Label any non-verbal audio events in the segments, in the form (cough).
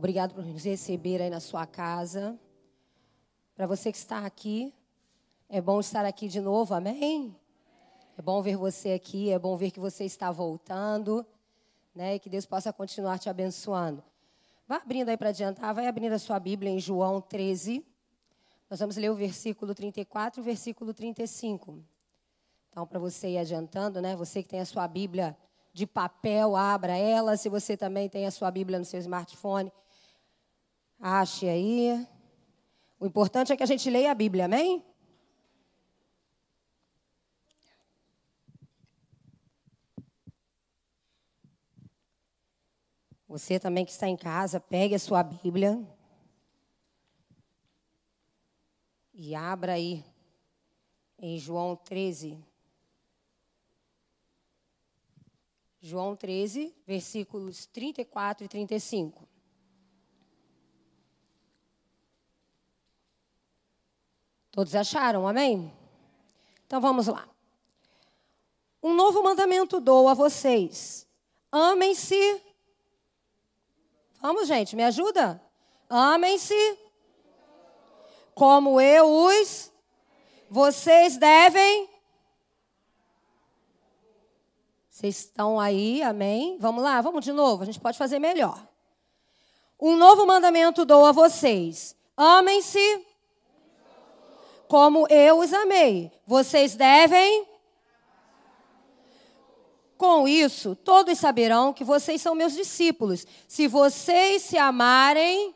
Obrigado por nos receber aí na sua casa. Para você que está aqui, é bom estar aqui de novo, amém? É bom ver você aqui, é bom ver que você está voltando, né? E que Deus possa continuar te abençoando. Vá abrindo aí para adiantar, vai abrindo a sua Bíblia em João 13. Nós vamos ler o versículo 34 e o versículo 35. Então, para você ir adiantando, né? Você que tem a sua Bíblia de papel, abra ela. Se você também tem a sua Bíblia no seu smartphone, ache aí. O importante é que a gente leia a Bíblia, amém? Você também que está em casa, pegue a sua Bíblia e abra aí em João 13. João 13, versículos 34 e 35. Todos acharam, amém? Então vamos lá. Um novo mandamento dou a vocês: amem-se. Vamos, gente, me ajuda? Amem-se. Como eu os. Vocês devem Vocês estão aí, amém? Vamos lá, vamos de novo, a gente pode fazer melhor. Um novo mandamento dou a vocês: amem-se como eu os amei. Vocês devem. Com isso, todos saberão que vocês são meus discípulos. Se vocês se amarem.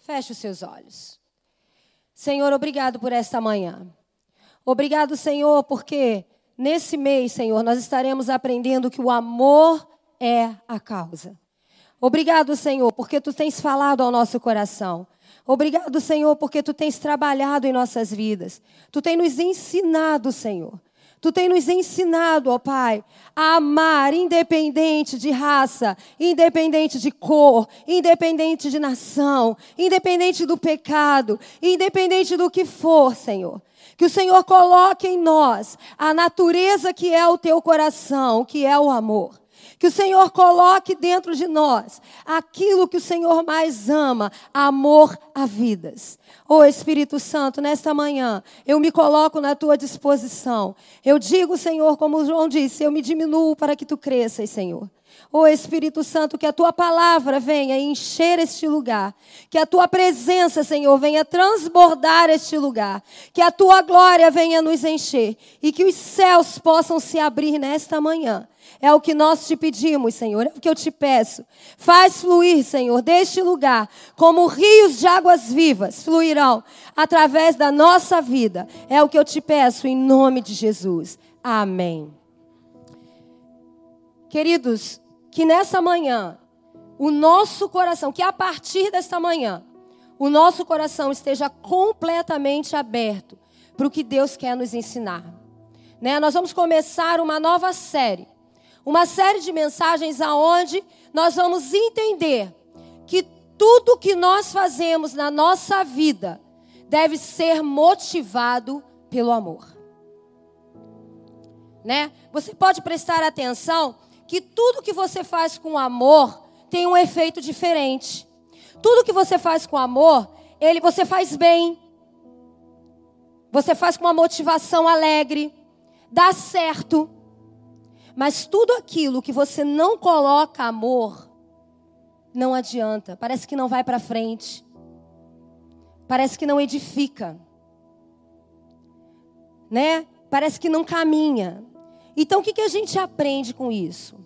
Feche os seus olhos. Senhor, obrigado por esta manhã. Obrigado, Senhor, porque Nesse mês, Senhor, nós estaremos aprendendo que o amor é a causa. Obrigado, Senhor, porque tu tens falado ao nosso coração. Obrigado, Senhor, porque tu tens trabalhado em nossas vidas. Tu tens nos ensinado, Senhor. Tu tens nos ensinado, ó Pai, a amar independente de raça, independente de cor, independente de nação, independente do pecado, independente do que for, Senhor. Que o Senhor coloque em nós a natureza que é o teu coração, que é o amor. Que o Senhor coloque dentro de nós aquilo que o Senhor mais ama, amor a vidas. Ô oh, Espírito Santo, nesta manhã, eu me coloco na tua disposição. Eu digo, Senhor, como João disse, eu me diminuo para que tu cresças, Senhor. Ó oh, Espírito Santo, que a tua palavra venha encher este lugar. Que a tua presença, Senhor, venha transbordar este lugar. Que a tua glória venha nos encher. E que os céus possam se abrir nesta manhã. É o que nós te pedimos, Senhor. É o que eu te peço. Faz fluir, Senhor, deste lugar, como rios de águas vivas fluirão através da nossa vida. É o que eu te peço em nome de Jesus. Amém. Queridos, que nessa manhã, o nosso coração, que a partir desta manhã, o nosso coração esteja completamente aberto para o que Deus quer nos ensinar. Né? Nós vamos começar uma nova série, uma série de mensagens aonde nós vamos entender que tudo que nós fazemos na nossa vida deve ser motivado pelo amor. Né? Você pode prestar atenção que tudo que você faz com amor tem um efeito diferente. Tudo que você faz com amor, ele você faz bem. Você faz com uma motivação alegre, dá certo. Mas tudo aquilo que você não coloca amor, não adianta. Parece que não vai para frente. Parece que não edifica. Né? Parece que não caminha. Então, o que, que a gente aprende com isso?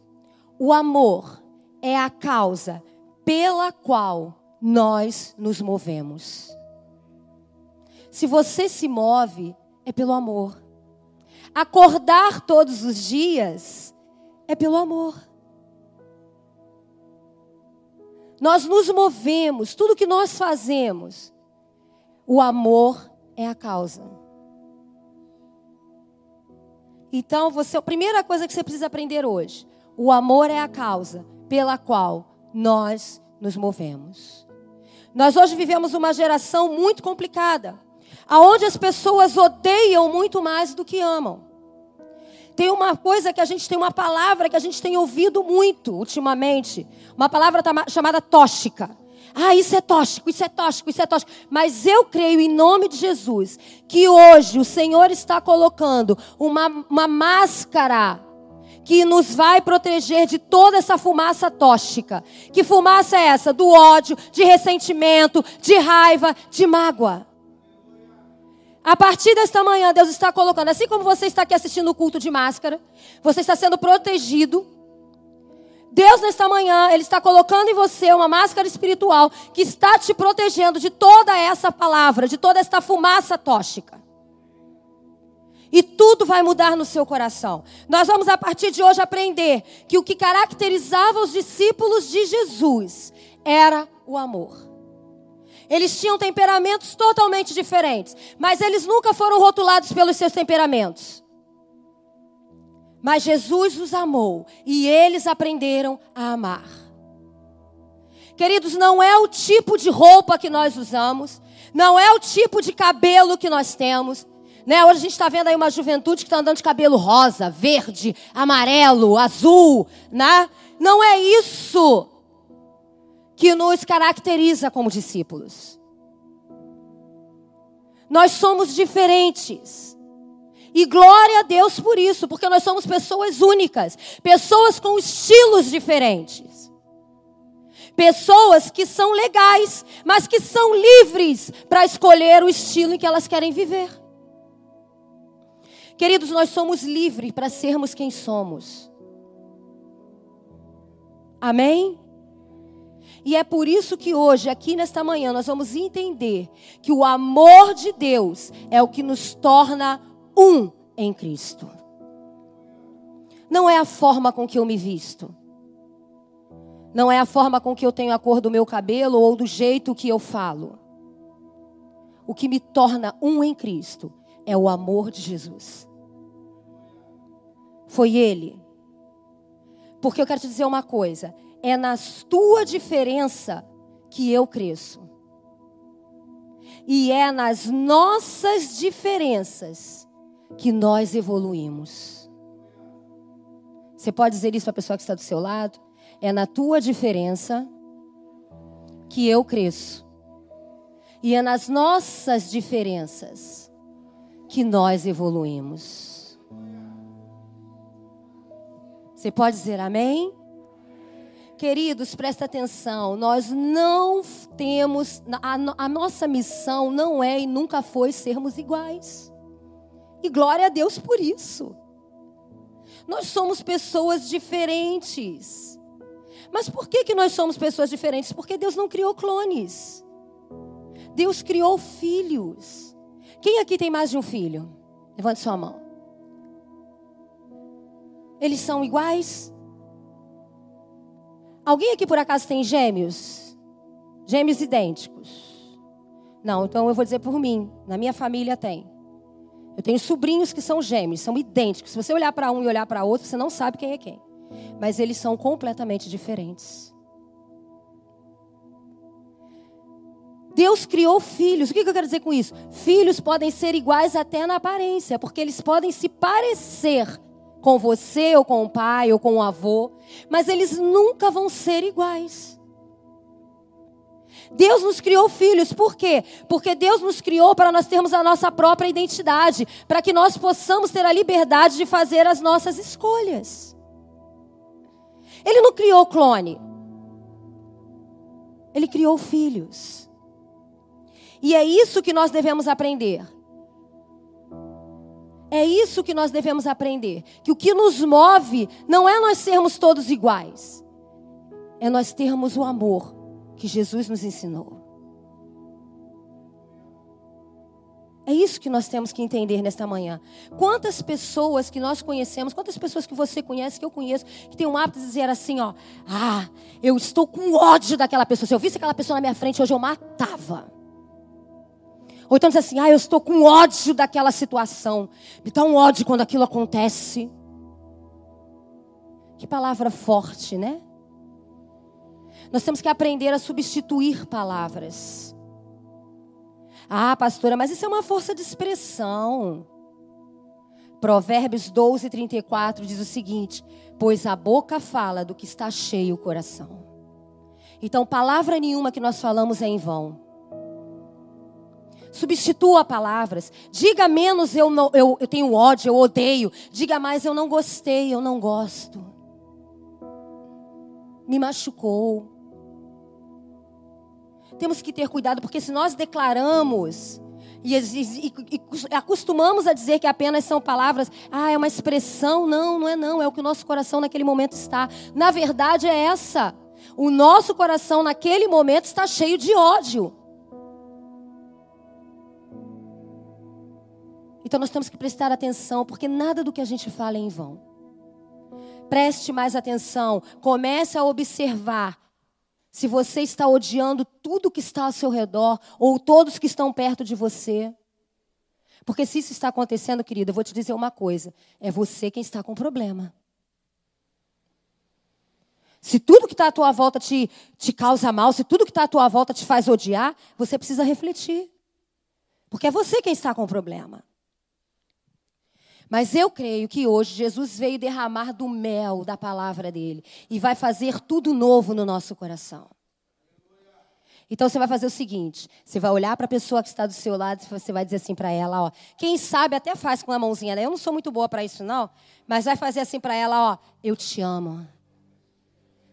O amor é a causa pela qual nós nos movemos. Se você se move, é pelo amor. Acordar todos os dias é pelo amor. Nós nos movemos, tudo que nós fazemos, o amor é a causa. Então, você, a primeira coisa que você precisa aprender hoje, o amor é a causa pela qual nós nos movemos. Nós hoje vivemos uma geração muito complicada, aonde as pessoas odeiam muito mais do que amam. Tem uma coisa que a gente tem uma palavra que a gente tem ouvido muito ultimamente, uma palavra chamada tóxica. Ah, isso é tóxico, isso é tóxico, isso é tóxico. Mas eu creio em nome de Jesus que hoje o Senhor está colocando uma, uma máscara que nos vai proteger de toda essa fumaça tóxica. Que fumaça é essa? Do ódio, de ressentimento, de raiva, de mágoa. A partir desta manhã, Deus está colocando, assim como você está aqui assistindo o culto de máscara, você está sendo protegido. Deus, nesta manhã, Ele está colocando em você uma máscara espiritual que está te protegendo de toda essa palavra, de toda esta fumaça tóxica. E tudo vai mudar no seu coração. Nós vamos, a partir de hoje, aprender que o que caracterizava os discípulos de Jesus era o amor. Eles tinham temperamentos totalmente diferentes, mas eles nunca foram rotulados pelos seus temperamentos. Mas Jesus os amou e eles aprenderam a amar. Queridos, não é o tipo de roupa que nós usamos, não é o tipo de cabelo que nós temos. Né? Hoje a gente está vendo aí uma juventude que está andando de cabelo rosa, verde, amarelo, azul. Né? Não é isso que nos caracteriza como discípulos. Nós somos diferentes. E glória a Deus por isso, porque nós somos pessoas únicas, pessoas com estilos diferentes. Pessoas que são legais, mas que são livres para escolher o estilo em que elas querem viver. Queridos, nós somos livres para sermos quem somos. Amém? E é por isso que hoje, aqui nesta manhã, nós vamos entender que o amor de Deus é o que nos torna um em Cristo. Não é a forma com que eu me visto. Não é a forma com que eu tenho a cor do meu cabelo ou do jeito que eu falo. O que me torna um em Cristo é o amor de Jesus. Foi Ele. Porque eu quero te dizer uma coisa: é na tua diferença que eu cresço. E é nas nossas diferenças que nós evoluímos. Você pode dizer isso para a pessoa que está do seu lado? É na tua diferença que eu cresço. E é nas nossas diferenças que nós evoluímos. Você pode dizer amém? Queridos, presta atenção, nós não temos, a, a, nossa missão não é e nunca foi sermos iguais. E glória a Deus por isso. Nós somos pessoas diferentes. Mas por que, que nós somos pessoas diferentes? Porque Deus não criou clones. Deus criou filhos. Quem aqui tem mais de um filho? Levante sua mão. Eles são iguais? Alguém aqui por acaso tem gêmeos? Gêmeos idênticos? Não, então eu vou dizer por mim. Na minha família tem. Eu tenho sobrinhos que são gêmeos, são idênticos. Se você olhar para um e olhar para outro, você não sabe quem é quem. Mas eles são completamente diferentes. Deus criou filhos. O que eu quero dizer com isso? Filhos podem ser iguais até na aparência, porque eles podem se parecer com você, ou com o pai, ou com o avô, mas eles nunca vão ser iguais. Deus nos criou filhos, por quê? Porque Deus nos criou para nós termos a nossa própria identidade, para que nós possamos ter a liberdade de fazer as nossas escolhas. Ele não criou clone, ele criou filhos. E é isso que nós devemos aprender. É isso que nós devemos aprender. Que o que nos move não é nós sermos todos iguais, é nós termos o amor que Jesus nos ensinou. É isso que nós temos que entender nesta manhã. Quantas pessoas que nós conhecemos, quantas pessoas que você conhece, que eu conheço, que tem um hábito de dizer assim, ó, ah, eu estou com ódio daquela pessoa. Se eu visse aquela pessoa na minha frente hoje, eu matava. Ou então diz assim: ah, eu estou com ódio daquela situação. Me dá um ódio quando aquilo acontece. Que palavra forte, né? Nós temos que aprender a substituir palavras. Ah, pastora, mas isso é uma força de expressão. Provérbios 12, 34 diz o seguinte: Pois a boca fala do que está cheio o coração. Então, palavra nenhuma que nós falamos é em vão. Substitua palavras. Diga menos eu, não, eu, eu tenho ódio, eu odeio. Diga mais eu não gostei, eu não gosto. Me machucou. Temos que ter cuidado, porque se nós declaramos e, e, e, acostumamos a dizer que apenas são palavras, ah, é uma expressão. Não, não é não, é o que o nosso coração naquele momento está. Na verdade é essa. O nosso coração naquele momento está cheio de ódio. Então nós temos que prestar atenção, porque nada do que a gente fala é em vão. Preste mais atenção, comece a observar se você está odiando tudo que está ao seu redor ou todos que estão perto de você. Porque se isso está acontecendo, querida, eu vou te dizer uma coisa: é você quem está com problema. Se tudo que está à tua volta te, te causa mal, se tudo que está à tua volta te faz odiar, você precisa refletir. Porque é você quem está com problema. Mas eu creio que hoje Jesus veio derramar do mel da palavra dele e vai fazer tudo novo no nosso coração. Então você vai fazer o seguinte: você vai olhar para a pessoa que está do seu lado e você vai dizer assim para ela, ó. Quem sabe até faz com a mãozinha, né? Eu não sou muito boa para isso não, mas vai fazer assim para ela, ó. Eu te amo.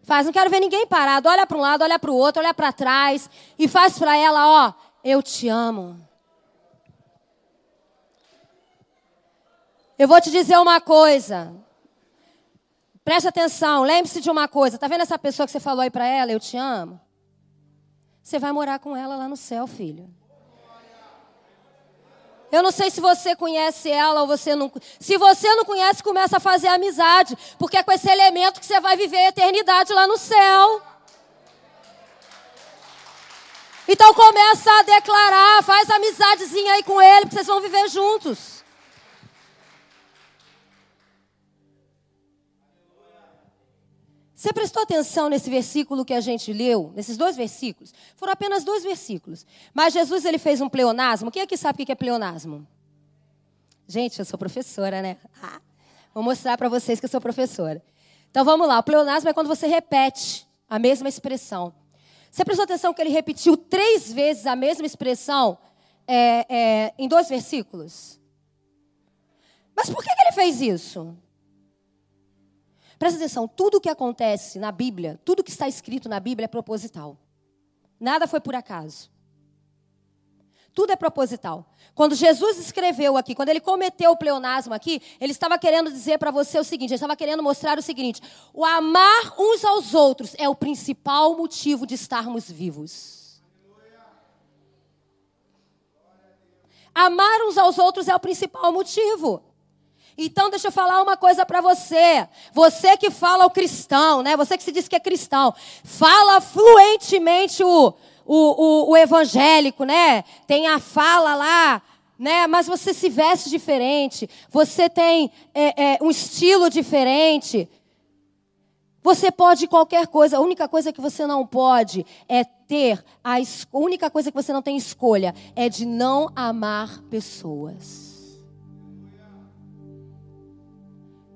Faz, não quero ver ninguém parado. Olha para um lado, olha para o outro, olha para trás e faz para ela, ó. Eu te amo. Eu vou te dizer uma coisa. Preste atenção, lembre-se de uma coisa. Tá vendo essa pessoa que você falou aí para ela, eu te amo? Você vai morar com ela lá no céu, filho. Eu não sei se você conhece ela ou você não. Se você não conhece, começa a fazer amizade, porque é com esse elemento que você vai viver a eternidade lá no céu. Então começa a declarar, faz amizadezinha aí com ele, porque vocês vão viver juntos. Você prestou atenção nesse versículo que a gente leu, nesses dois versículos? Foram apenas dois versículos. Mas Jesus ele fez um pleonasmo. Quem aqui sabe o que é pleonasmo? Gente, eu sou professora, né? Ah, vou mostrar para vocês que eu sou professora. Então vamos lá. O pleonasmo é quando você repete a mesma expressão. Você prestou atenção que ele repetiu três vezes a mesma expressão é, é, em dois versículos? Mas por que, que ele fez isso? Presta atenção, tudo que acontece na Bíblia, tudo que está escrito na Bíblia é proposital. Nada foi por acaso. Tudo é proposital. Quando Jesus escreveu aqui, quando ele cometeu o pleonasmo aqui, ele estava querendo dizer para você o seguinte: ele estava querendo mostrar o seguinte: o amar uns aos outros é o principal motivo de estarmos vivos. Amar uns aos outros é o principal motivo. Então, deixa eu falar uma coisa para você. Você que fala o cristão, né? Você que se diz que é cristão, fala fluentemente o, o, o, o evangélico, né? Tem a fala lá, né? Mas você se veste diferente. Você tem é, é, um estilo diferente. Você pode qualquer coisa. A única coisa que você não pode é ter a, a única coisa que você não tem escolha é de não amar pessoas.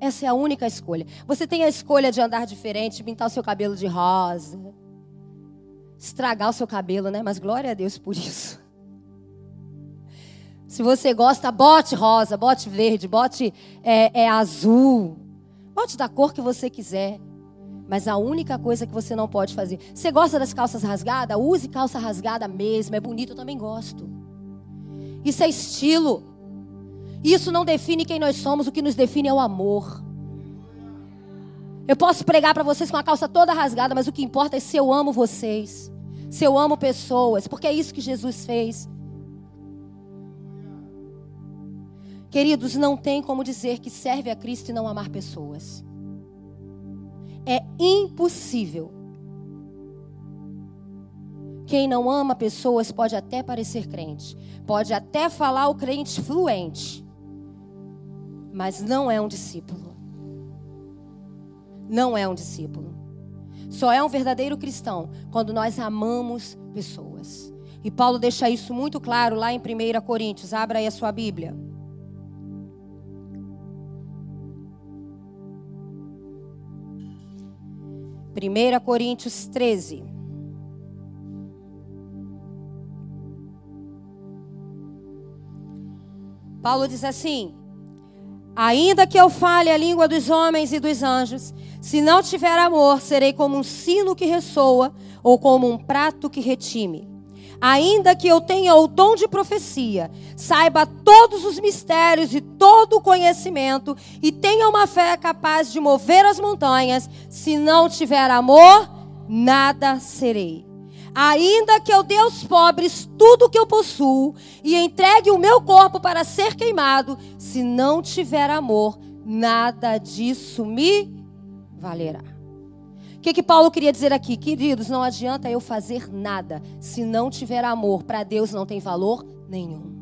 Essa é a única escolha. Você tem a escolha de andar diferente, pintar o seu cabelo de rosa, estragar o seu cabelo, né? Mas glória a Deus por isso. Se você gosta, bote rosa, bote verde, bote é, é azul, bote da cor que você quiser. Mas a única coisa que você não pode fazer. Você gosta das calças rasgadas? Use calça rasgada mesmo. É bonito, eu também gosto. Isso é estilo. Isso não define quem nós somos, o que nos define é o amor. Eu posso pregar para vocês com a calça toda rasgada, mas o que importa é se eu amo vocês, se eu amo pessoas, porque é isso que Jesus fez. Queridos, não tem como dizer que serve a Cristo e não amar pessoas. É impossível. Quem não ama pessoas pode até parecer crente, pode até falar o crente fluente, mas não é um discípulo. Não é um discípulo. Só é um verdadeiro cristão quando nós amamos pessoas. E Paulo deixa isso muito claro lá em 1 Coríntios. Abra aí a sua Bíblia. Primeira Coríntios 13. Paulo diz assim: Ainda que eu fale a língua dos homens e dos anjos, se não tiver amor, serei como um sino que ressoa ou como um prato que retime. Ainda que eu tenha o dom de profecia, saiba todos os mistérios e todo o conhecimento e tenha uma fé capaz de mover as montanhas, se não tiver amor, nada serei. Ainda que eu dê aos pobres tudo o que eu possuo e entregue o meu corpo para ser queimado, se não tiver amor, nada disso me valerá. O que, que Paulo queria dizer aqui? Queridos, não adianta eu fazer nada se não tiver amor. Para Deus não tem valor nenhum.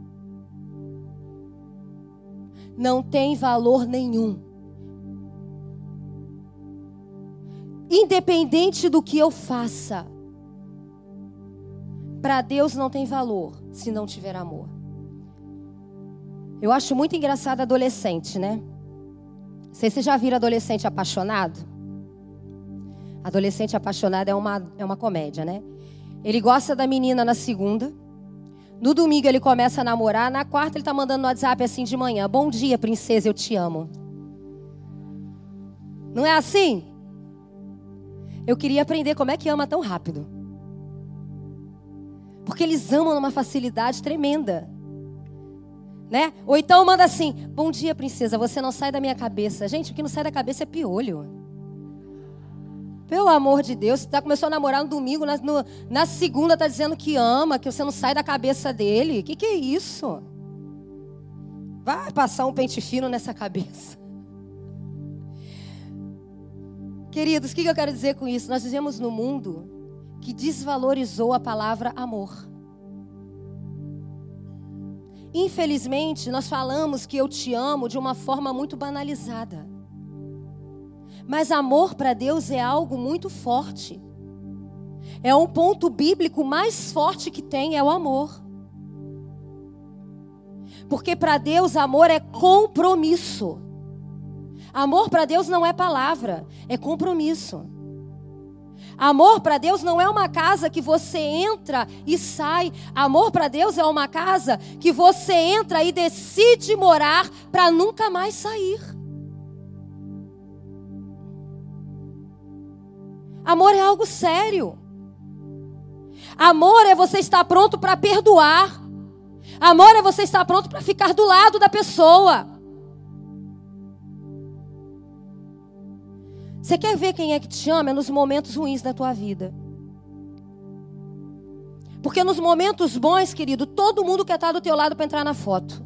Não tem valor nenhum. Independente do que eu faça, para Deus não tem valor se não tiver amor. Eu acho muito engraçado adolescente, né? Vocês já viram adolescente apaixonado? Adolescente apaixonado é uma, é uma comédia, né? Ele gosta da menina na segunda. No domingo ele começa a namorar. Na quarta ele tá mandando no WhatsApp assim de manhã: Bom dia, princesa, eu te amo. Não é assim? Eu queria aprender como é que ama tão rápido. Porque eles amam numa facilidade tremenda. Né? Ou então manda assim: Bom dia, princesa, você não sai da minha cabeça. Gente, o que não sai da cabeça é piolho. Pelo amor de Deus, você tá, começou a namorar no domingo, na, no, na segunda está dizendo que ama, que você não sai da cabeça dele. O que, que é isso? Vai passar um pente fino nessa cabeça. Queridos, o que, que eu quero dizer com isso? Nós vivemos no mundo que desvalorizou a palavra amor. Infelizmente, nós falamos que eu te amo de uma forma muito banalizada. Mas amor para Deus é algo muito forte. É um ponto bíblico mais forte que tem é o amor. Porque para Deus amor é compromisso. Amor para Deus não é palavra, é compromisso. Amor para Deus não é uma casa que você entra e sai. Amor para Deus é uma casa que você entra e decide morar para nunca mais sair. Amor é algo sério. Amor é você estar pronto para perdoar. Amor é você estar pronto para ficar do lado da pessoa. Você quer ver quem é que te ama? É nos momentos ruins da tua vida. Porque nos momentos bons, querido, todo mundo quer estar do teu lado para entrar na foto.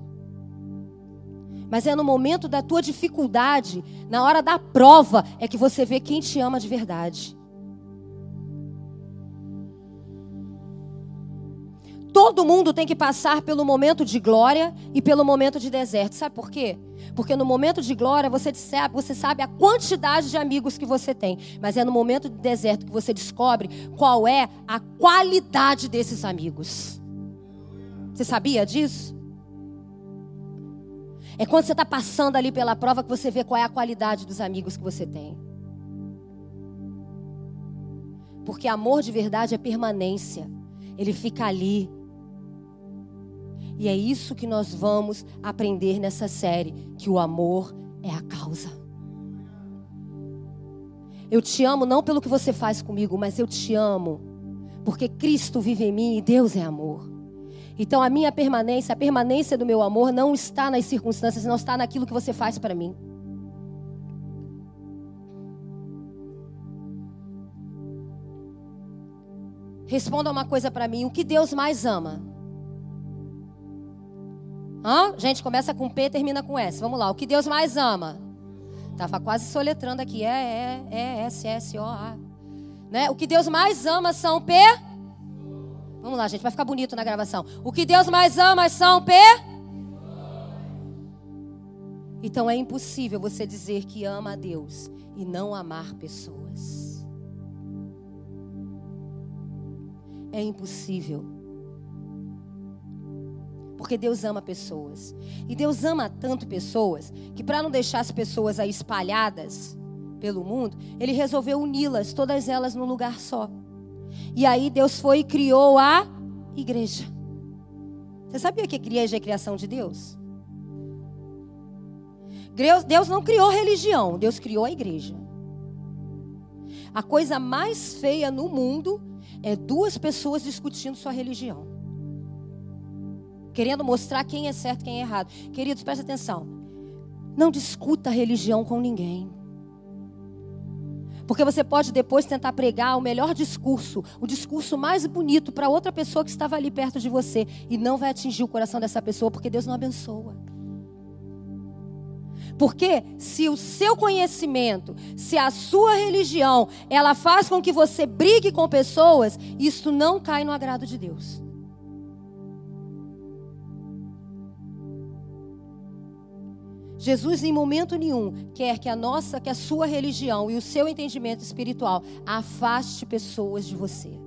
Mas é no momento da tua dificuldade, na hora da prova, é que você vê quem te ama de verdade. Todo mundo tem que passar pelo momento de glória e pelo momento de deserto. Sabe por quê? Porque no momento de glória você sabe, você sabe a quantidade de amigos que você tem. Mas é no momento de deserto que você descobre qual é a qualidade desses amigos. Você sabia disso? É quando você está passando ali pela prova que você vê qual é a qualidade dos amigos que você tem. Porque amor de verdade é permanência. Ele fica ali. E é isso que nós vamos aprender nessa série: que o amor é a causa. Eu te amo não pelo que você faz comigo, mas eu te amo porque Cristo vive em mim e Deus é amor. Então a minha permanência, a permanência do meu amor não está nas circunstâncias, não está naquilo que você faz para mim. Responda uma coisa para mim: o que Deus mais ama? Hã? Gente, começa com P, termina com S. Vamos lá. O que Deus mais ama? Tava quase soletrando aqui. É, é, é, S, S, O, A. Né? O que Deus mais ama são P. Vamos lá, gente, vai ficar bonito na gravação. O que Deus mais ama são P. Então é impossível você dizer que ama a Deus e não amar pessoas. É impossível. Porque Deus ama pessoas. E Deus ama tanto pessoas que para não deixar as pessoas aí espalhadas, pelo mundo, ele resolveu uni-las, todas elas num lugar só. E aí Deus foi e criou a igreja. Você sabia que igreja é criação de Deus? Deus não criou religião, Deus criou a igreja. A coisa mais feia no mundo é duas pessoas discutindo sua religião. Querendo mostrar quem é certo e quem é errado. Queridos, presta atenção. Não discuta religião com ninguém. Porque você pode depois tentar pregar o melhor discurso, o discurso mais bonito para outra pessoa que estava ali perto de você e não vai atingir o coração dessa pessoa porque Deus não abençoa. Porque se o seu conhecimento, se a sua religião, ela faz com que você brigue com pessoas, isso não cai no agrado de Deus. Jesus em momento nenhum quer que a nossa, que a sua religião e o seu entendimento espiritual afaste pessoas de você.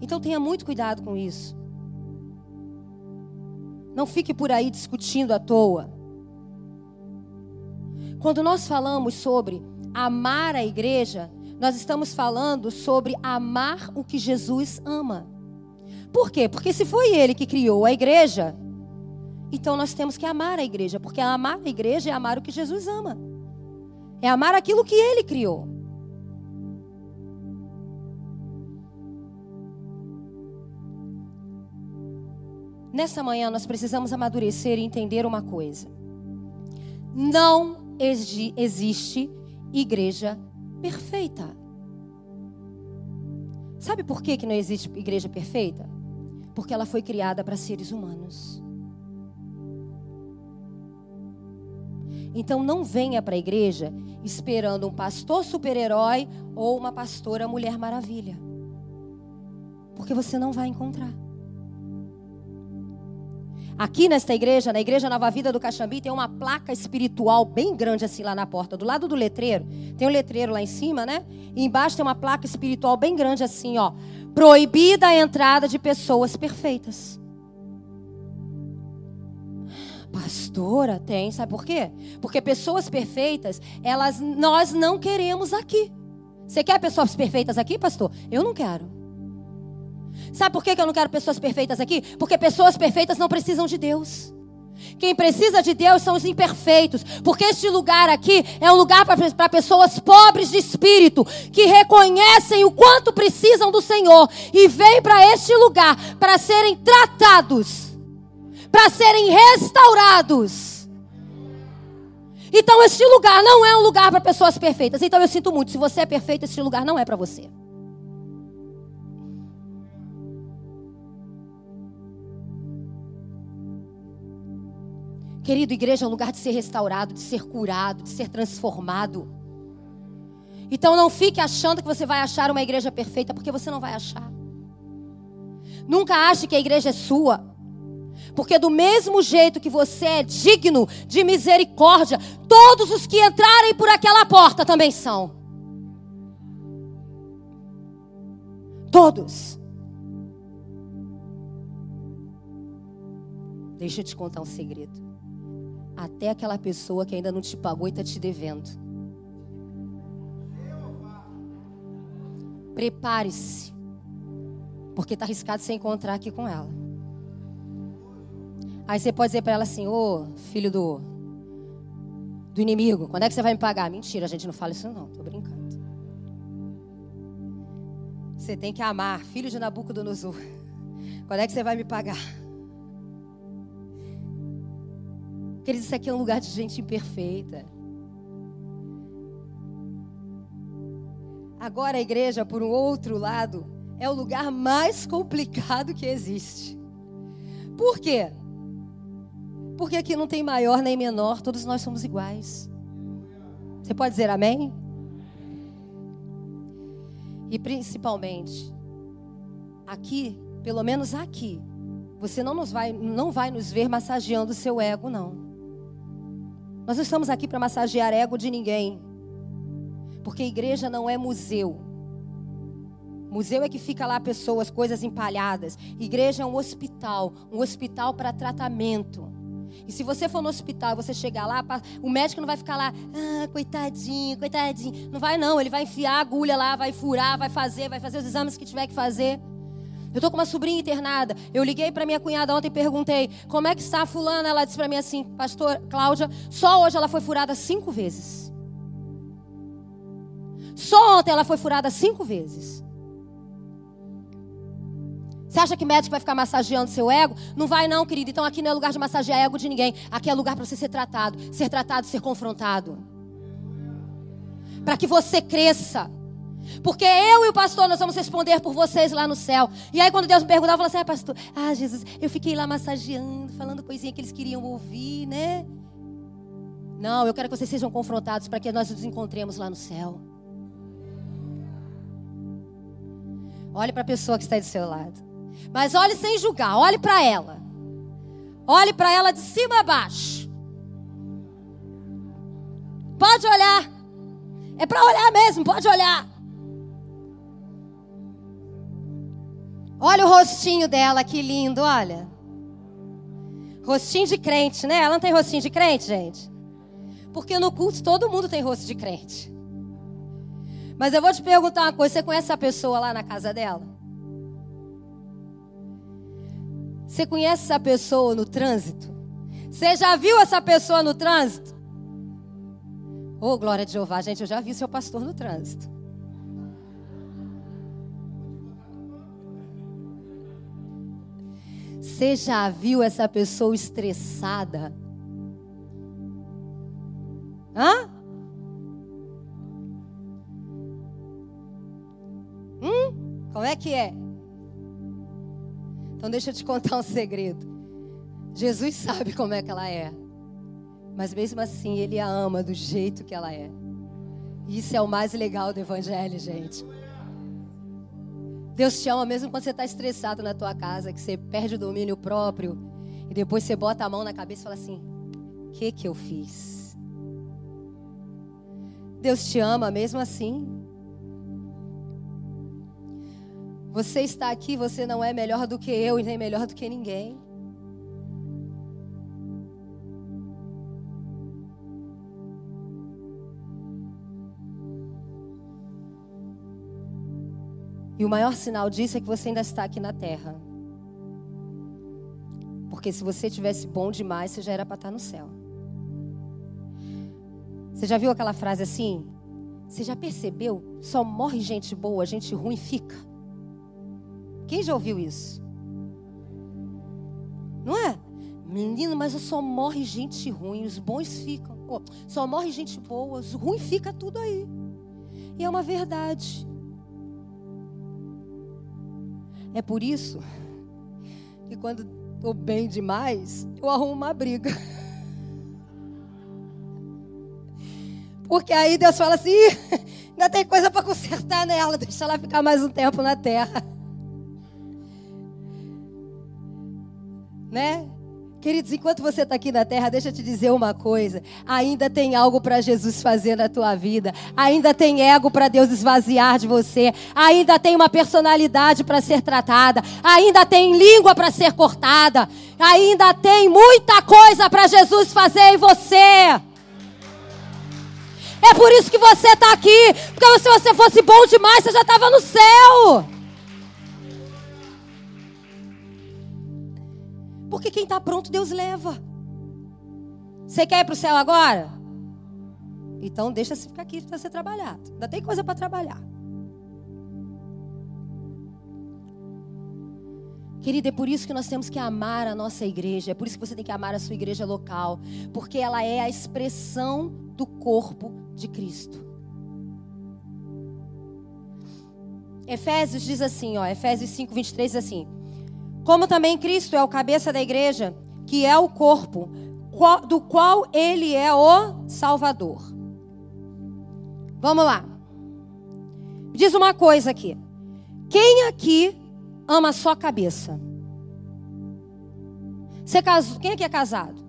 Então tenha muito cuidado com isso. Não fique por aí discutindo à toa. Quando nós falamos sobre amar a igreja, nós estamos falando sobre amar o que Jesus ama. Por quê? Porque se foi ele que criou a igreja, então nós temos que amar a igreja, porque amar a igreja é amar o que Jesus ama. É amar aquilo que ele criou. Nessa manhã nós precisamos amadurecer e entender uma coisa. Não existe igreja perfeita. Sabe por que, que não existe igreja perfeita? Porque ela foi criada para seres humanos. Então não venha para a igreja esperando um pastor super-herói ou uma pastora mulher maravilha. Porque você não vai encontrar. Aqui nesta igreja, na igreja Nova Vida do Caxambi, tem uma placa espiritual bem grande assim lá na porta, do lado do letreiro. Tem um letreiro lá em cima, né? E embaixo tem uma placa espiritual bem grande assim, ó. Proibida a entrada de pessoas perfeitas. Pastora, tem, sabe por quê? Porque pessoas perfeitas, elas nós não queremos aqui. Você quer pessoas perfeitas aqui, pastor? Eu não quero. Sabe por que eu não quero pessoas perfeitas aqui? Porque pessoas perfeitas não precisam de Deus. Quem precisa de Deus são os imperfeitos, porque este lugar aqui é um lugar para pessoas pobres de espírito, que reconhecem o quanto precisam do Senhor e vêm para este lugar para serem tratados para serem restaurados. Então, este lugar não é um lugar para pessoas perfeitas. Então, eu sinto muito. Se você é perfeito, este lugar não é para você. Querido, igreja é um lugar de ser restaurado, de ser curado, de ser transformado. Então não fique achando que você vai achar uma igreja perfeita, porque você não vai achar. Nunca ache que a igreja é sua. Porque do mesmo jeito que você é digno de misericórdia, todos os que entrarem por aquela porta também são. Todos. Deixa eu te contar um segredo. Até aquela pessoa que ainda não te pagou e está te devendo. Prepare-se. Porque está arriscado você encontrar aqui com ela. Aí você pode dizer para ela assim: Ô filho do, do inimigo, quando é que você vai me pagar? Mentira, a gente não fala isso, não, tô brincando. Você tem que amar, filho de Nabucodonosor. (laughs) Quando é que você vai me pagar? Queridos, isso aqui é um lugar de gente imperfeita. Agora a igreja, por um outro lado, é o lugar mais complicado que existe. Por quê? Porque aqui não tem maior nem menor, todos nós somos iguais. Você pode dizer amém? E principalmente, aqui, pelo menos aqui, você não, nos vai, não vai nos ver massageando o seu ego, não. Nós não estamos aqui para massagear ego de ninguém. Porque igreja não é museu. Museu é que fica lá pessoas, coisas empalhadas. Igreja é um hospital, um hospital para tratamento. E se você for no hospital e você chegar lá, o médico não vai ficar lá, ah, coitadinho, coitadinho. Não vai não, ele vai enfiar a agulha lá, vai furar, vai fazer, vai fazer os exames que tiver que fazer. Eu tô com uma sobrinha internada. Eu liguei para minha cunhada ontem e perguntei: "Como é que está a fulana?" Ela disse para mim assim: "Pastor Cláudia, só hoje ela foi furada cinco vezes." Só ontem ela foi furada cinco vezes. Você acha que médico vai ficar massageando seu ego? Não vai não, querido. Então aqui não é lugar de massagear ego de ninguém. Aqui é lugar para você ser tratado, ser tratado, ser confrontado. Para que você cresça. Porque eu e o pastor nós vamos responder por vocês lá no céu. E aí quando Deus me perguntava, eu falava assim: "Ah, pastor, ah, Jesus, eu fiquei lá massageando, falando coisinha que eles queriam ouvir, né?" Não, eu quero que vocês sejam confrontados para que nós nos encontremos lá no céu. Olhe para a pessoa que está do seu lado. Mas olhe sem julgar, olhe para ela. Olhe para ela de cima a baixo. Pode olhar. É para olhar mesmo, pode olhar. Olha o rostinho dela, que lindo, olha. Rostinho de crente, né? Ela não tem rostinho de crente, gente? Porque no culto todo mundo tem rosto de crente. Mas eu vou te perguntar uma coisa: você conhece essa pessoa lá na casa dela? Você conhece essa pessoa no trânsito? Você já viu essa pessoa no trânsito? Oh, glória de Jeová, gente, eu já vi seu pastor no trânsito. Você já viu essa pessoa estressada? Hã? Hum? Como é que é? Então deixa eu te contar um segredo. Jesus sabe como é que ela é. Mas mesmo assim, ele a ama do jeito que ela é. Isso é o mais legal do evangelho, gente. Deus te ama mesmo quando você está estressado na tua casa, que você perde o domínio próprio e depois você bota a mão na cabeça e fala assim: "O que que eu fiz?" Deus te ama mesmo assim. Você está aqui, você não é melhor do que eu e nem melhor do que ninguém. E o maior sinal disso é que você ainda está aqui na terra. Porque se você tivesse bom demais, você já era para estar no céu. Você já viu aquela frase assim? Você já percebeu? Só morre gente boa, gente ruim fica. Quem já ouviu isso? Não é? Menino, mas só morre gente ruim, os bons ficam. Oh, só morre gente boa, os ruins fica tudo aí. E é uma verdade. É por isso que quando estou bem demais, eu arrumo uma briga. (laughs) Porque aí Deus fala assim: ainda tem coisa para consertar nela, deixa ela ficar mais um tempo na terra. Né? Queridos, enquanto você está aqui na terra, deixa eu te dizer uma coisa: ainda tem algo para Jesus fazer na tua vida, ainda tem ego para Deus esvaziar de você, ainda tem uma personalidade para ser tratada, ainda tem língua para ser cortada, ainda tem muita coisa para Jesus fazer em você. É por isso que você está aqui, porque se você fosse bom demais, você já estava no céu. Porque quem está pronto, Deus leva. Você quer ir para o céu agora? Então deixa se ficar aqui para ser trabalhado. Ainda tem coisa para trabalhar. Querida, é por isso que nós temos que amar a nossa igreja. É por isso que você tem que amar a sua igreja local. Porque ela é a expressão do corpo de Cristo. Efésios diz assim, ó, Efésios 5, 23 diz assim: como também Cristo é o cabeça da igreja, que é o corpo, do qual ele é o Salvador. Vamos lá. Diz uma coisa aqui. Quem aqui ama só cabeça? Você casou, quem aqui é casado?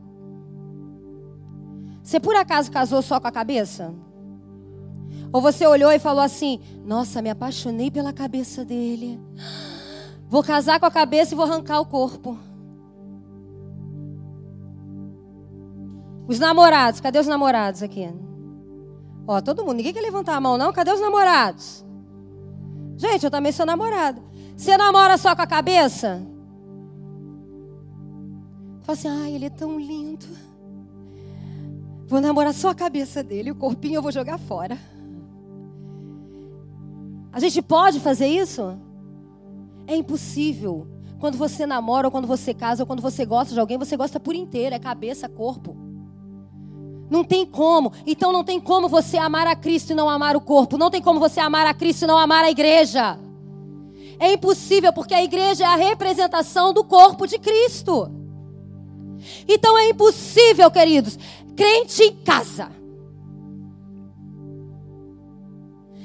Você por acaso casou só com a cabeça? Ou você olhou e falou assim: Nossa, me apaixonei pela cabeça dele. Vou casar com a cabeça e vou arrancar o corpo. Os namorados, cadê os namorados aqui? Ó, todo mundo, ninguém quer levantar a mão, não? Cadê os namorados? Gente, eu também sou namorada. Você namora só com a cabeça? Fala assim, ai, ele é tão lindo. Vou namorar só a cabeça dele, o corpinho eu vou jogar fora. A gente pode fazer isso? É impossível. Quando você namora, ou quando você casa, ou quando você gosta de alguém, você gosta por inteiro, é cabeça, corpo. Não tem como. Então não tem como você amar a Cristo e não amar o corpo. Não tem como você amar a Cristo e não amar a igreja. É impossível, porque a igreja é a representação do corpo de Cristo. Então é impossível, queridos, crente em casa.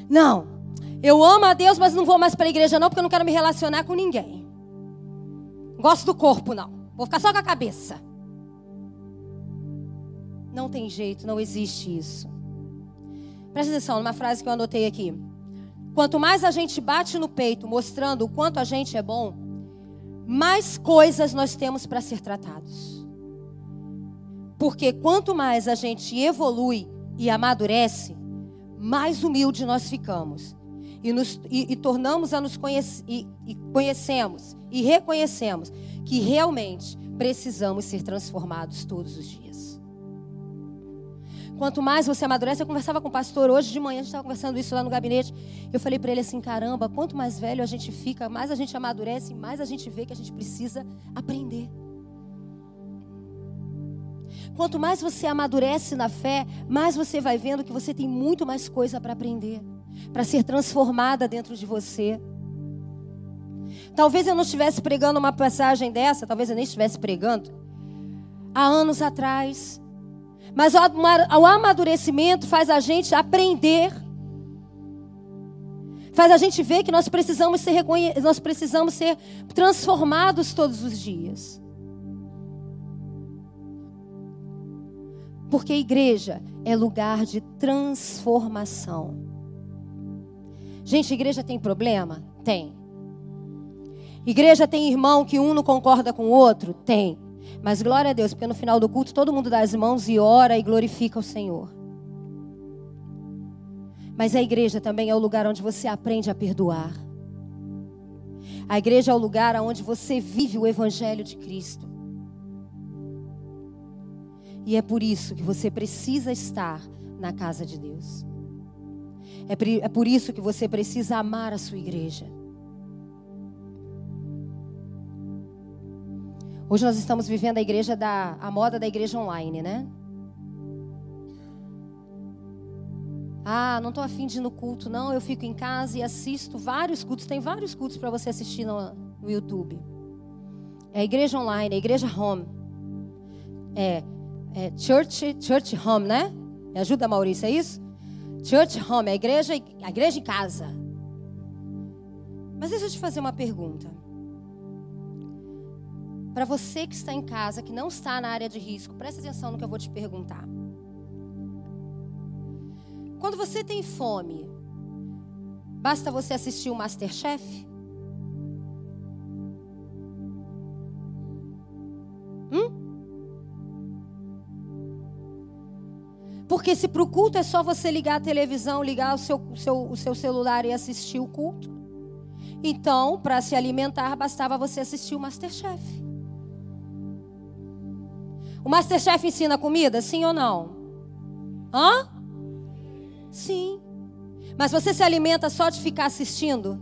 Não, eu amo a Deus, mas não vou mais para a igreja, não, porque eu não quero me relacionar com ninguém. Gosto do corpo, não. Vou ficar só com a cabeça. Não tem jeito, não existe isso. Presta atenção numa frase que eu anotei aqui. Quanto mais a gente bate no peito mostrando o quanto a gente é bom, mais coisas nós temos para ser tratados. Porque quanto mais a gente evolui e amadurece, mais humilde nós ficamos. E, nos, e, e tornamos a nos conhecer, e, e conhecemos e reconhecemos que realmente precisamos ser transformados todos os dias. Quanto mais você amadurece, eu conversava com o pastor hoje de manhã, a gente estava conversando isso lá no gabinete. Eu falei para ele assim: caramba, quanto mais velho a gente fica, mais a gente amadurece, mais a gente vê que a gente precisa aprender. Quanto mais você amadurece na fé, mais você vai vendo que você tem muito mais coisa para aprender, para ser transformada dentro de você. Talvez eu não estivesse pregando uma passagem dessa, talvez eu nem estivesse pregando há anos atrás. Mas o amadurecimento faz a gente aprender. Faz a gente ver que nós precisamos ser, nós precisamos ser transformados todos os dias. Porque a igreja é lugar de transformação. Gente, igreja tem problema? Tem. Igreja tem irmão que um não concorda com o outro? Tem. Mas glória a Deus, porque no final do culto todo mundo dá as mãos e ora e glorifica o Senhor. Mas a igreja também é o lugar onde você aprende a perdoar. A igreja é o lugar onde você vive o evangelho de Cristo. E é por isso que você precisa estar na casa de Deus. É por isso que você precisa amar a sua igreja. Hoje nós estamos vivendo a igreja da a moda da igreja online, né? Ah, não estou afim de ir no culto, não. Eu fico em casa e assisto vários cultos. Tem vários cultos para você assistir no, no YouTube. É a igreja online, é a igreja home. É é church, church home, né? Me ajuda, Maurício, é isso? Church home, a igreja, a igreja em casa. Mas deixa eu te fazer uma pergunta. Para você que está em casa, que não está na área de risco, presta atenção no que eu vou te perguntar. Quando você tem fome, basta você assistir o Masterchef? Porque se para o culto é só você ligar a televisão, ligar o seu, seu, o seu celular e assistir o culto, então, para se alimentar, bastava você assistir o Masterchef. O Masterchef ensina comida, sim ou não? Hã? Sim. Mas você se alimenta só de ficar assistindo?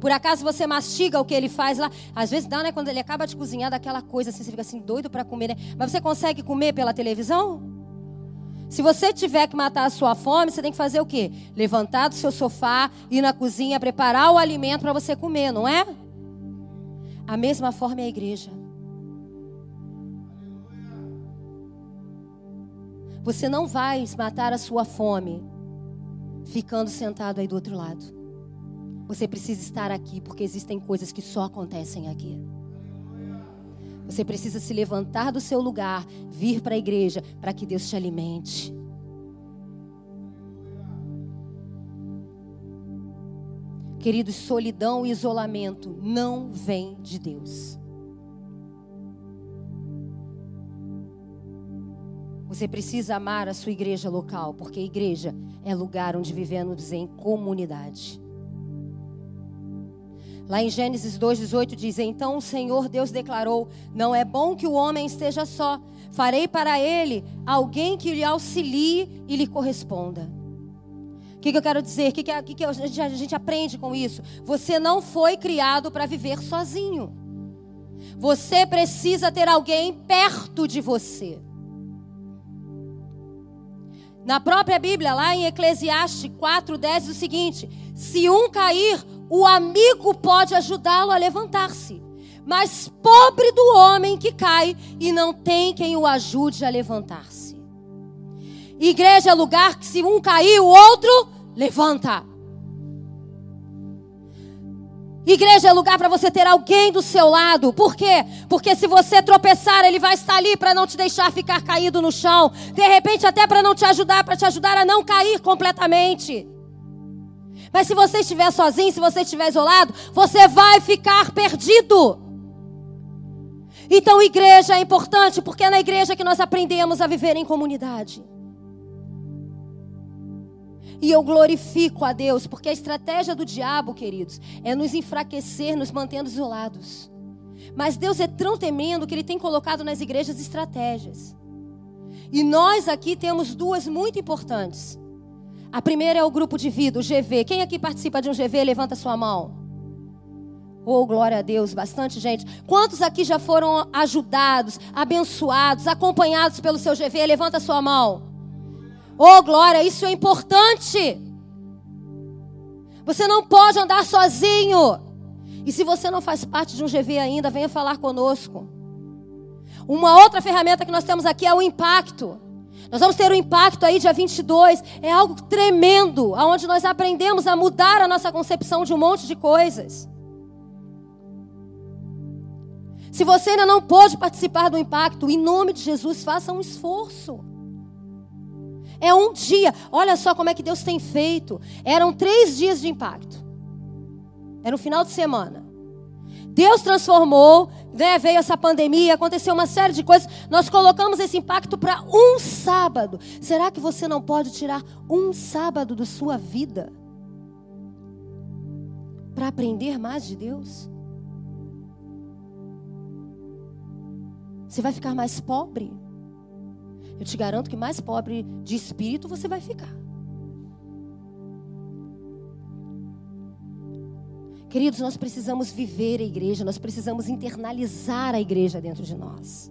Por acaso você mastiga o que ele faz lá? Às vezes dá, né? Quando ele acaba de cozinhar, daquela coisa assim, você fica assim doido para comer, né? Mas você consegue comer pela televisão? Se você tiver que matar a sua fome, você tem que fazer o quê? Levantar do seu sofá, ir na cozinha, preparar o alimento para você comer, não é? A mesma forma é a igreja. Você não vai matar a sua fome ficando sentado aí do outro lado. Você precisa estar aqui porque existem coisas que só acontecem aqui. Você precisa se levantar do seu lugar, vir para a igreja, para que Deus te alimente. Queridos, solidão e isolamento não vem de Deus. Você precisa amar a sua igreja local, porque a igreja é lugar onde vivemos em comunidade. Lá em Gênesis 2,18 diz: Então o Senhor Deus declarou: Não é bom que o homem esteja só. Farei para ele alguém que lhe auxilie e lhe corresponda. O que, que, eu quero dizer? O que, que, que a, gente, aprende com isso? Você não foi criado para viver sozinho. Você precisa ter alguém perto de você. Na própria Bíblia, lá em Eclesiastes 4:10 diz o seguinte: se um cair, o amigo pode ajudá-lo a levantar-se. Mas pobre do homem que cai e não tem quem o ajude a levantar-se. Igreja é lugar que se um cair, o outro levanta. Igreja é lugar para você ter alguém do seu lado. Por quê? Porque se você tropeçar, ele vai estar ali para não te deixar ficar caído no chão. De repente, até para não te ajudar, para te ajudar a não cair completamente. Mas se você estiver sozinho, se você estiver isolado, você vai ficar perdido. Então, igreja é importante, porque é na igreja que nós aprendemos a viver em comunidade. E eu glorifico a Deus, porque a estratégia do diabo, queridos, é nos enfraquecer, nos mantendo isolados. Mas Deus é tão temendo que Ele tem colocado nas igrejas estratégias. E nós aqui temos duas muito importantes. A primeira é o grupo de vida, o GV. Quem aqui participa de um GV, levanta sua mão. Oh, glória a Deus, bastante gente. Quantos aqui já foram ajudados, abençoados, acompanhados pelo seu GV? Levanta sua mão. Oh, glória, isso é importante. Você não pode andar sozinho. E se você não faz parte de um GV ainda, venha falar conosco. Uma outra ferramenta que nós temos aqui é o impacto. Nós vamos ter um impacto aí dia 22. É algo tremendo, onde nós aprendemos a mudar a nossa concepção de um monte de coisas. Se você ainda não pôde participar do impacto, em nome de Jesus, faça um esforço. É um dia. Olha só como é que Deus tem feito. Eram três dias de impacto. Era no final de semana. Deus transformou, né, veio essa pandemia, aconteceu uma série de coisas. Nós colocamos esse impacto para um sábado. Será que você não pode tirar um sábado da sua vida para aprender mais de Deus? Você vai ficar mais pobre? Eu te garanto que mais pobre de espírito você vai ficar. Queridos, nós precisamos viver a igreja, nós precisamos internalizar a igreja dentro de nós.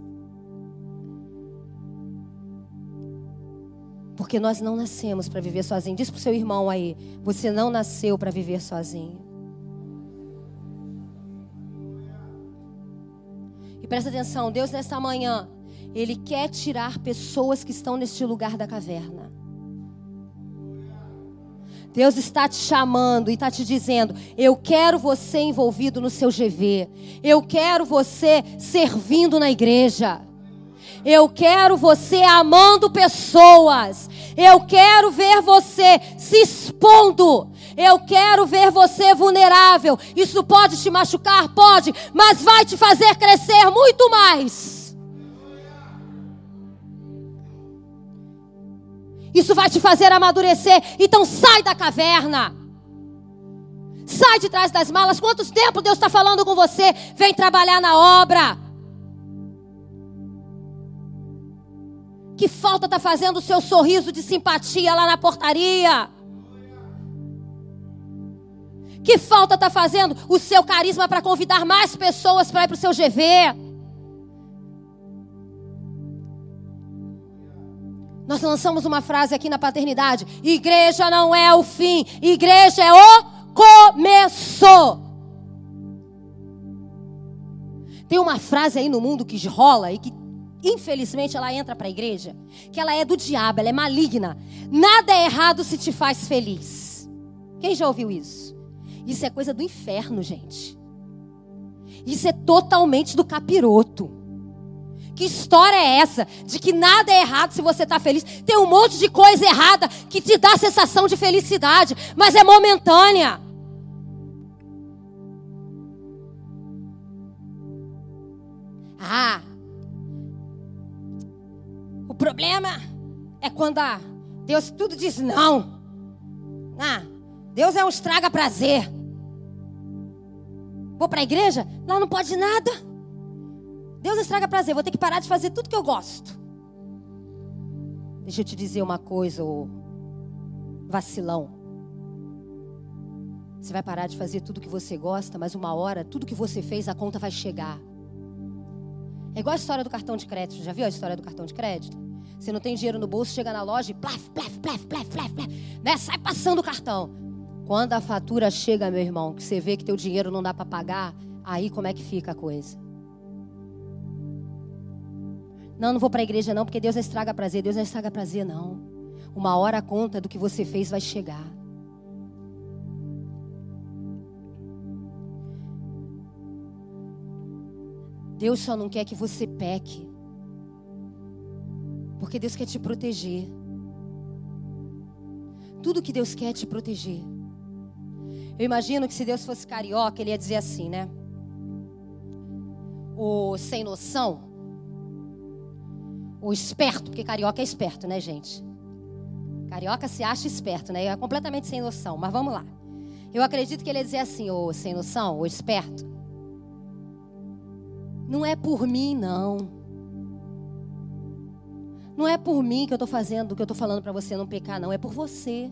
Porque nós não nascemos para viver sozinho. Diz para o seu irmão aí: você não nasceu para viver sozinho. E presta atenção: Deus, nesta manhã, Ele quer tirar pessoas que estão neste lugar da caverna. Deus está te chamando e está te dizendo: eu quero você envolvido no seu GV, eu quero você servindo na igreja, eu quero você amando pessoas, eu quero ver você se expondo. Eu quero ver você vulnerável. Isso pode te machucar? Pode, mas vai te fazer crescer muito mais. Isso vai te fazer amadurecer. Então sai da caverna. Sai de trás das malas. Quantos tempo Deus está falando com você? Vem trabalhar na obra. Que falta está fazendo o seu sorriso de simpatia lá na portaria? Que falta está fazendo o seu carisma para convidar mais pessoas para ir para o seu GV? Nós lançamos uma frase aqui na paternidade: igreja não é o fim, igreja é o começo. Tem uma frase aí no mundo que rola e que infelizmente ela entra para a igreja, que ela é do diabo, ela é maligna. Nada é errado se te faz feliz. Quem já ouviu isso? Isso é coisa do inferno, gente. Isso é totalmente do capiroto. Que história é essa? De que nada é errado se você está feliz. Tem um monte de coisa errada que te dá a sensação de felicidade, mas é momentânea. Ah, o problema quando a Deus tudo diz não. Ah, Deus é um estraga prazer. Vou para a igreja? Lá não pode nada. Deus estraga prazer, vou ter que parar de fazer tudo que eu gosto. Deixa eu te dizer uma coisa, ô vacilão. Você vai parar de fazer tudo que você gosta, mas uma hora, tudo que você fez, a conta vai chegar. É igual a história do cartão de crédito. Já viu a história do cartão de crédito? Você não tem dinheiro no bolso, chega na loja e plaf, plaf, plaf, plaf, plaf, plaf né? sai passando o cartão. Quando a fatura chega, meu irmão, que você vê que teu dinheiro não dá para pagar, aí como é que fica a coisa? Não, não vou para a igreja não, porque Deus não estraga prazer. Deus não estraga prazer não. Uma hora a conta do que você fez vai chegar. Deus só não quer que você peque. Porque Deus quer te proteger. Tudo que Deus quer é te proteger. Eu imagino que se Deus fosse carioca, ele ia dizer assim, né? O sem noção, o esperto, porque carioca é esperto, né, gente? Carioca se acha esperto, né? É completamente sem noção, mas vamos lá. Eu acredito que ele ia dizer assim, o sem noção, o esperto. Não é por mim, não. Não é por mim que eu estou fazendo, que eu estou falando para você não pecar, não. É por você.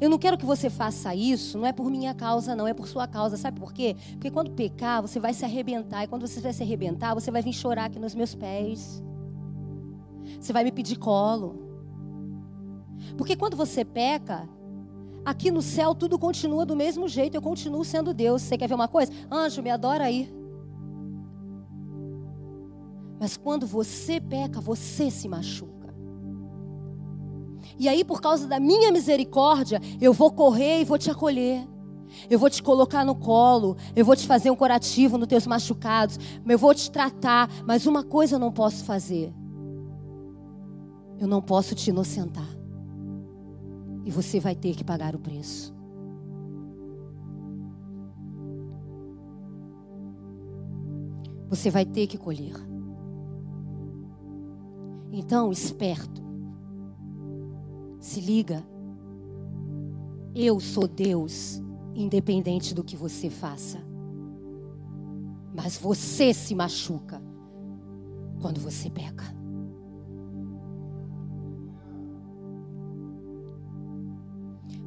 Eu não quero que você faça isso, não é por minha causa, não, é por sua causa. Sabe por quê? Porque quando pecar, você vai se arrebentar. E quando você vai se arrebentar, você vai vir chorar aqui nos meus pés. Você vai me pedir colo. Porque quando você peca, aqui no céu tudo continua do mesmo jeito. Eu continuo sendo Deus. Você quer ver uma coisa? Anjo, me adora aí. Mas quando você peca, você se machuca. E aí, por causa da minha misericórdia, eu vou correr e vou te acolher. Eu vou te colocar no colo, eu vou te fazer um curativo nos teus machucados, eu vou te tratar, mas uma coisa eu não posso fazer. Eu não posso te inocentar. E você vai ter que pagar o preço. Você vai ter que colher. Então, esperto. Se liga. Eu sou Deus, independente do que você faça. Mas você se machuca quando você peca.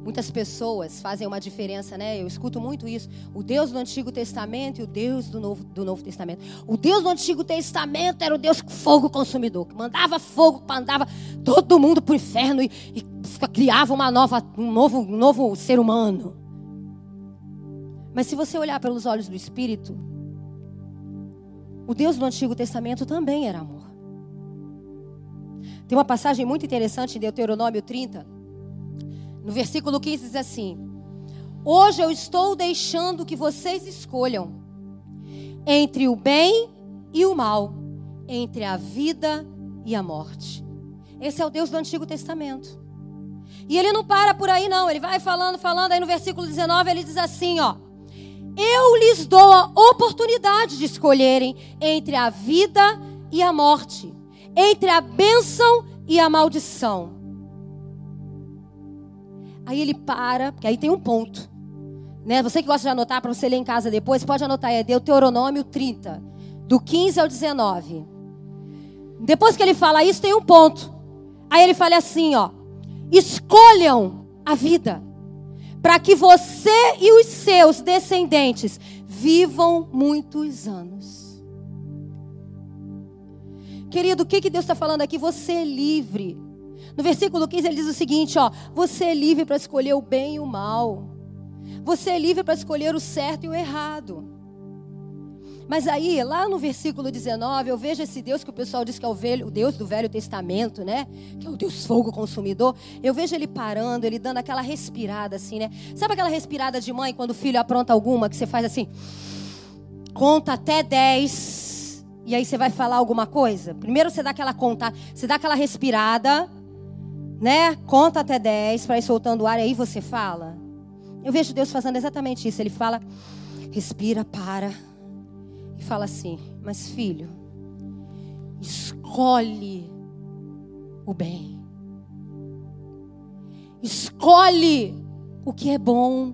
Muitas pessoas fazem uma diferença, né? Eu escuto muito isso. O Deus do Antigo Testamento e o Deus do Novo, do Novo Testamento. O Deus do Antigo Testamento era o Deus fogo consumidor, que mandava fogo, mandava todo mundo para o inferno e, e, criava uma nova, um, novo, um novo ser humano. Mas se você olhar pelos olhos do Espírito, o Deus do Antigo Testamento também era amor. Tem uma passagem muito interessante em Deuteronômio 30 no versículo 15 diz assim: Hoje eu estou deixando que vocês escolham entre o bem e o mal, entre a vida e a morte. Esse é o Deus do Antigo Testamento. E ele não para por aí, não. Ele vai falando, falando. Aí no versículo 19 ele diz assim: Ó. Eu lhes dou a oportunidade de escolherem entre a vida e a morte, entre a bênção e a maldição. Aí ele para, porque aí tem um ponto. Né? Você que gosta de anotar para você ler em casa depois, pode anotar, é Deuteronômio 30, do 15 ao 19. Depois que ele fala isso, tem um ponto. Aí ele fala assim, ó: Escolham a vida, para que você e os seus descendentes vivam muitos anos. Querido, o que, que Deus está falando aqui? Você é livre no versículo 15 ele diz o seguinte, ó: Você é livre para escolher o bem e o mal. Você é livre para escolher o certo e o errado. Mas aí, lá no versículo 19, eu vejo esse Deus que o pessoal diz que é o, velho, o Deus do Velho Testamento, né? Que é o Deus fogo consumidor. Eu vejo ele parando, ele dando aquela respirada assim, né? Sabe aquela respirada de mãe quando o filho apronta alguma que você faz assim? Conta até 10 e aí você vai falar alguma coisa? Primeiro você dá aquela conta, você dá aquela respirada né? Conta até 10 para ir soltando o ar e aí você fala. Eu vejo Deus fazendo exatamente isso. Ele fala, respira, para e fala assim: Mas filho, escolhe o bem. Escolhe o que é bom.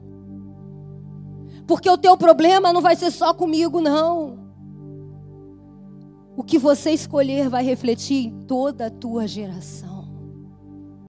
Porque o teu problema não vai ser só comigo, não. O que você escolher vai refletir em toda a tua geração.